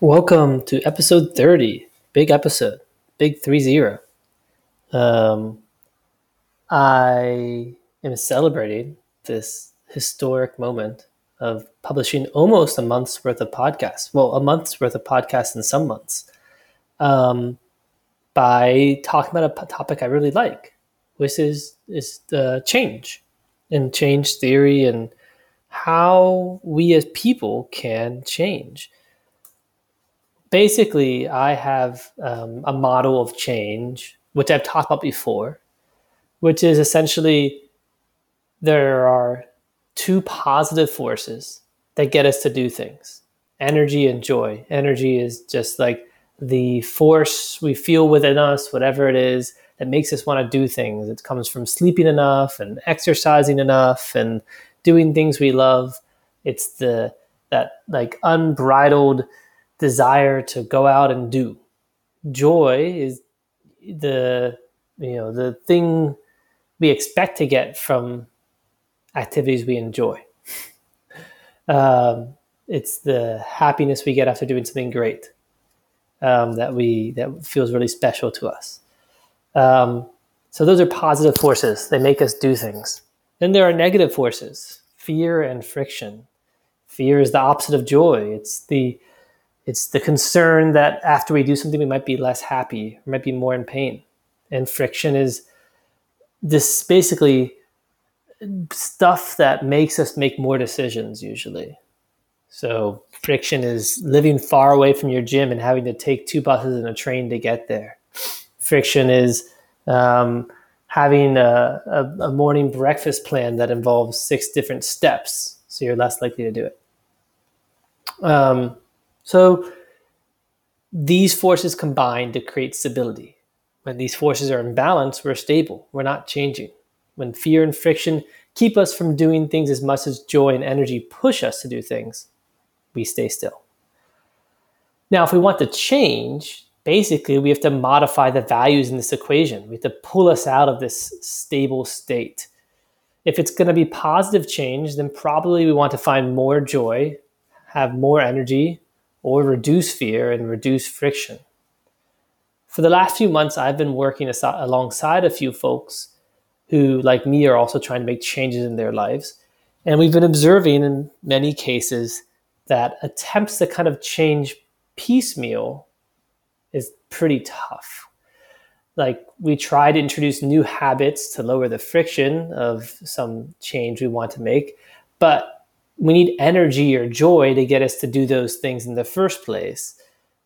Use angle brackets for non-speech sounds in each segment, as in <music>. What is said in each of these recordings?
Welcome to episode 30. Big episode. Big 3 0. Um, I am celebrating this historic moment of publishing almost a month's worth of podcasts. Well, a month's worth of podcasts in some months. Um, by talking about a topic I really like, which is is the change and change theory and how we as people can change basically, I have um, a model of change, which I've talked about before, which is essentially there are two positive forces that get us to do things energy and joy. Energy is just like the force we feel within us, whatever it is, that makes us want to do things. It comes from sleeping enough and exercising enough and doing things we love. It's the that like unbridled desire to go out and do. Joy is the you know the thing we expect to get from activities we enjoy. <laughs> Um, it's the happiness we get after doing something great um, that we that feels really special to us. Um, so those are positive forces. They make us do things. Then there are negative forces: fear and friction. Fear is the opposite of joy. It's the it's the concern that after we do something, we might be less happy, might be more in pain. And friction is this basically stuff that makes us make more decisions usually. So friction is living far away from your gym and having to take two buses and a train to get there. Friction is um, having a, a, a morning breakfast plan that involves six different steps, so you're less likely to do it. Um, so these forces combine to create stability. When these forces are in balance, we're stable, we're not changing. When fear and friction keep us from doing things as much as joy and energy push us to do things, we stay still. Now, if we want to change, basically we have to modify the values in this equation. We have to pull us out of this stable state. If it's going to be positive change, then probably we want to find more joy, have more energy, or reduce fear and reduce friction. For the last few months, I've been working alongside a few folks who, like me, are also trying to make changes in their lives. And we've been observing in many cases that attempts to kind of change piecemeal is pretty tough. Like we try to introduce new habits to lower the friction of some change we want to make, but we need energy or joy to get us to do those things in the first place,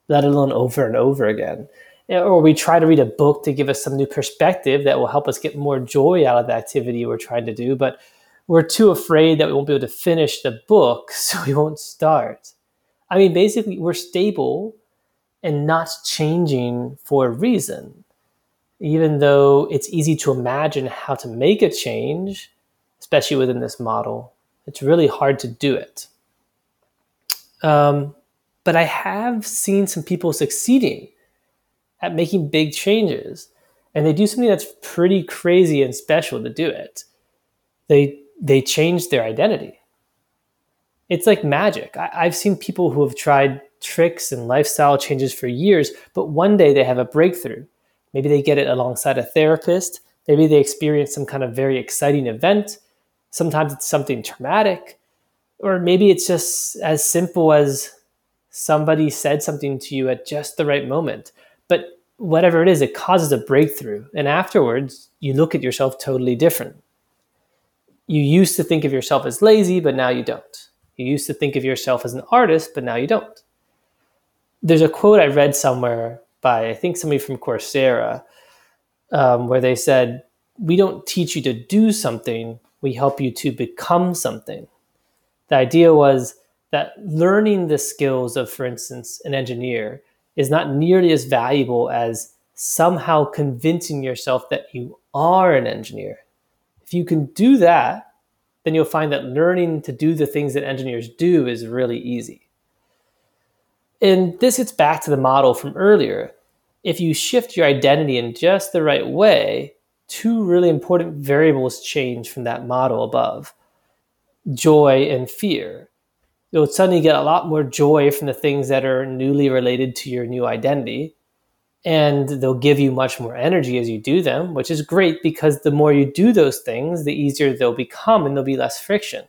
let alone over and over again. Or we try to read a book to give us some new perspective that will help us get more joy out of the activity we're trying to do, but we're too afraid that we won't be able to finish the book, <laughs> so we won't start. I mean, basically, we're stable and not changing for a reason. Even though it's easy to imagine how to make a change, especially within this model, it's really hard to do it. Um, but I have seen some people succeeding at making big changes, and they do something that's pretty crazy and special to do it. They they change their identity. It's like magic. I, I've seen people who have tried tricks and lifestyle changes for years, but one day they have a breakthrough. Maybe they get it alongside a therapist. Maybe they experience some kind of very exciting event Sometimes it's something traumatic, or maybe it's just as simple as somebody said something to you at just the right moment. But whatever it is, it causes a breakthrough. And afterwards, you look at yourself totally different. You used to think of yourself as lazy, but now you don't. You used to think of yourself as an artist, but now you don't. There's a quote I read somewhere by, I think, somebody from Coursera, um, where they said, We don't teach you to do something, we help you to become something. The idea was that learning the skills of, for instance, an engineer is not nearly as valuable as somehow convincing yourself that you are an engineer. If you can do that, then you'll find that learning to do the things that engineers do is really easy. And this gets back to the model from earlier. If you shift your identity in just the right way, two really important variables change from that model above joy and fear. you'll suddenly get a lot more joy from the things that are newly related to your new identity. And they'll give you much more energy as you do them, which is great because the more you do those things, the easier they'll become and there'll be less friction.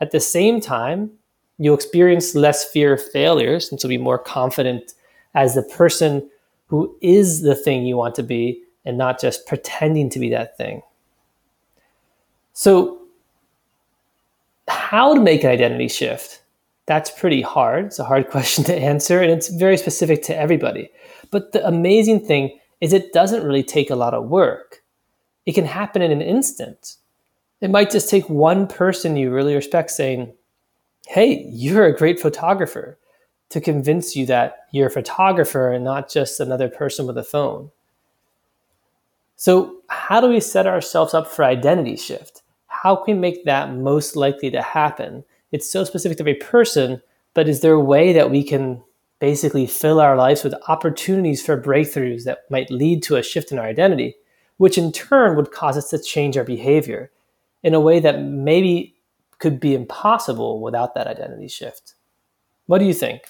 At the same time, you'll experience less fear of failure since you'll be more confident as the person who is the thing you want to be and not just pretending to be that thing. So, how to make an identity shift? That's pretty hard. It's a hard <laughs> question to answer, and it's very specific to everybody. But the amazing thing is, it doesn't really take a lot of work. It can happen in an instant. It might just take one person you really respect saying, Hey, you're a great photographer, to convince you that you're a photographer and not just another person with a phone. So, how do we set ourselves up for identity shift? How can we make that most likely to happen? It's so specific to every person, but is there a way that we can basically fill our lives with opportunities for breakthroughs that might lead to a shift in our identity, which in turn would cause us to change our behavior in a way that maybe could be impossible without that identity shift? What do you think?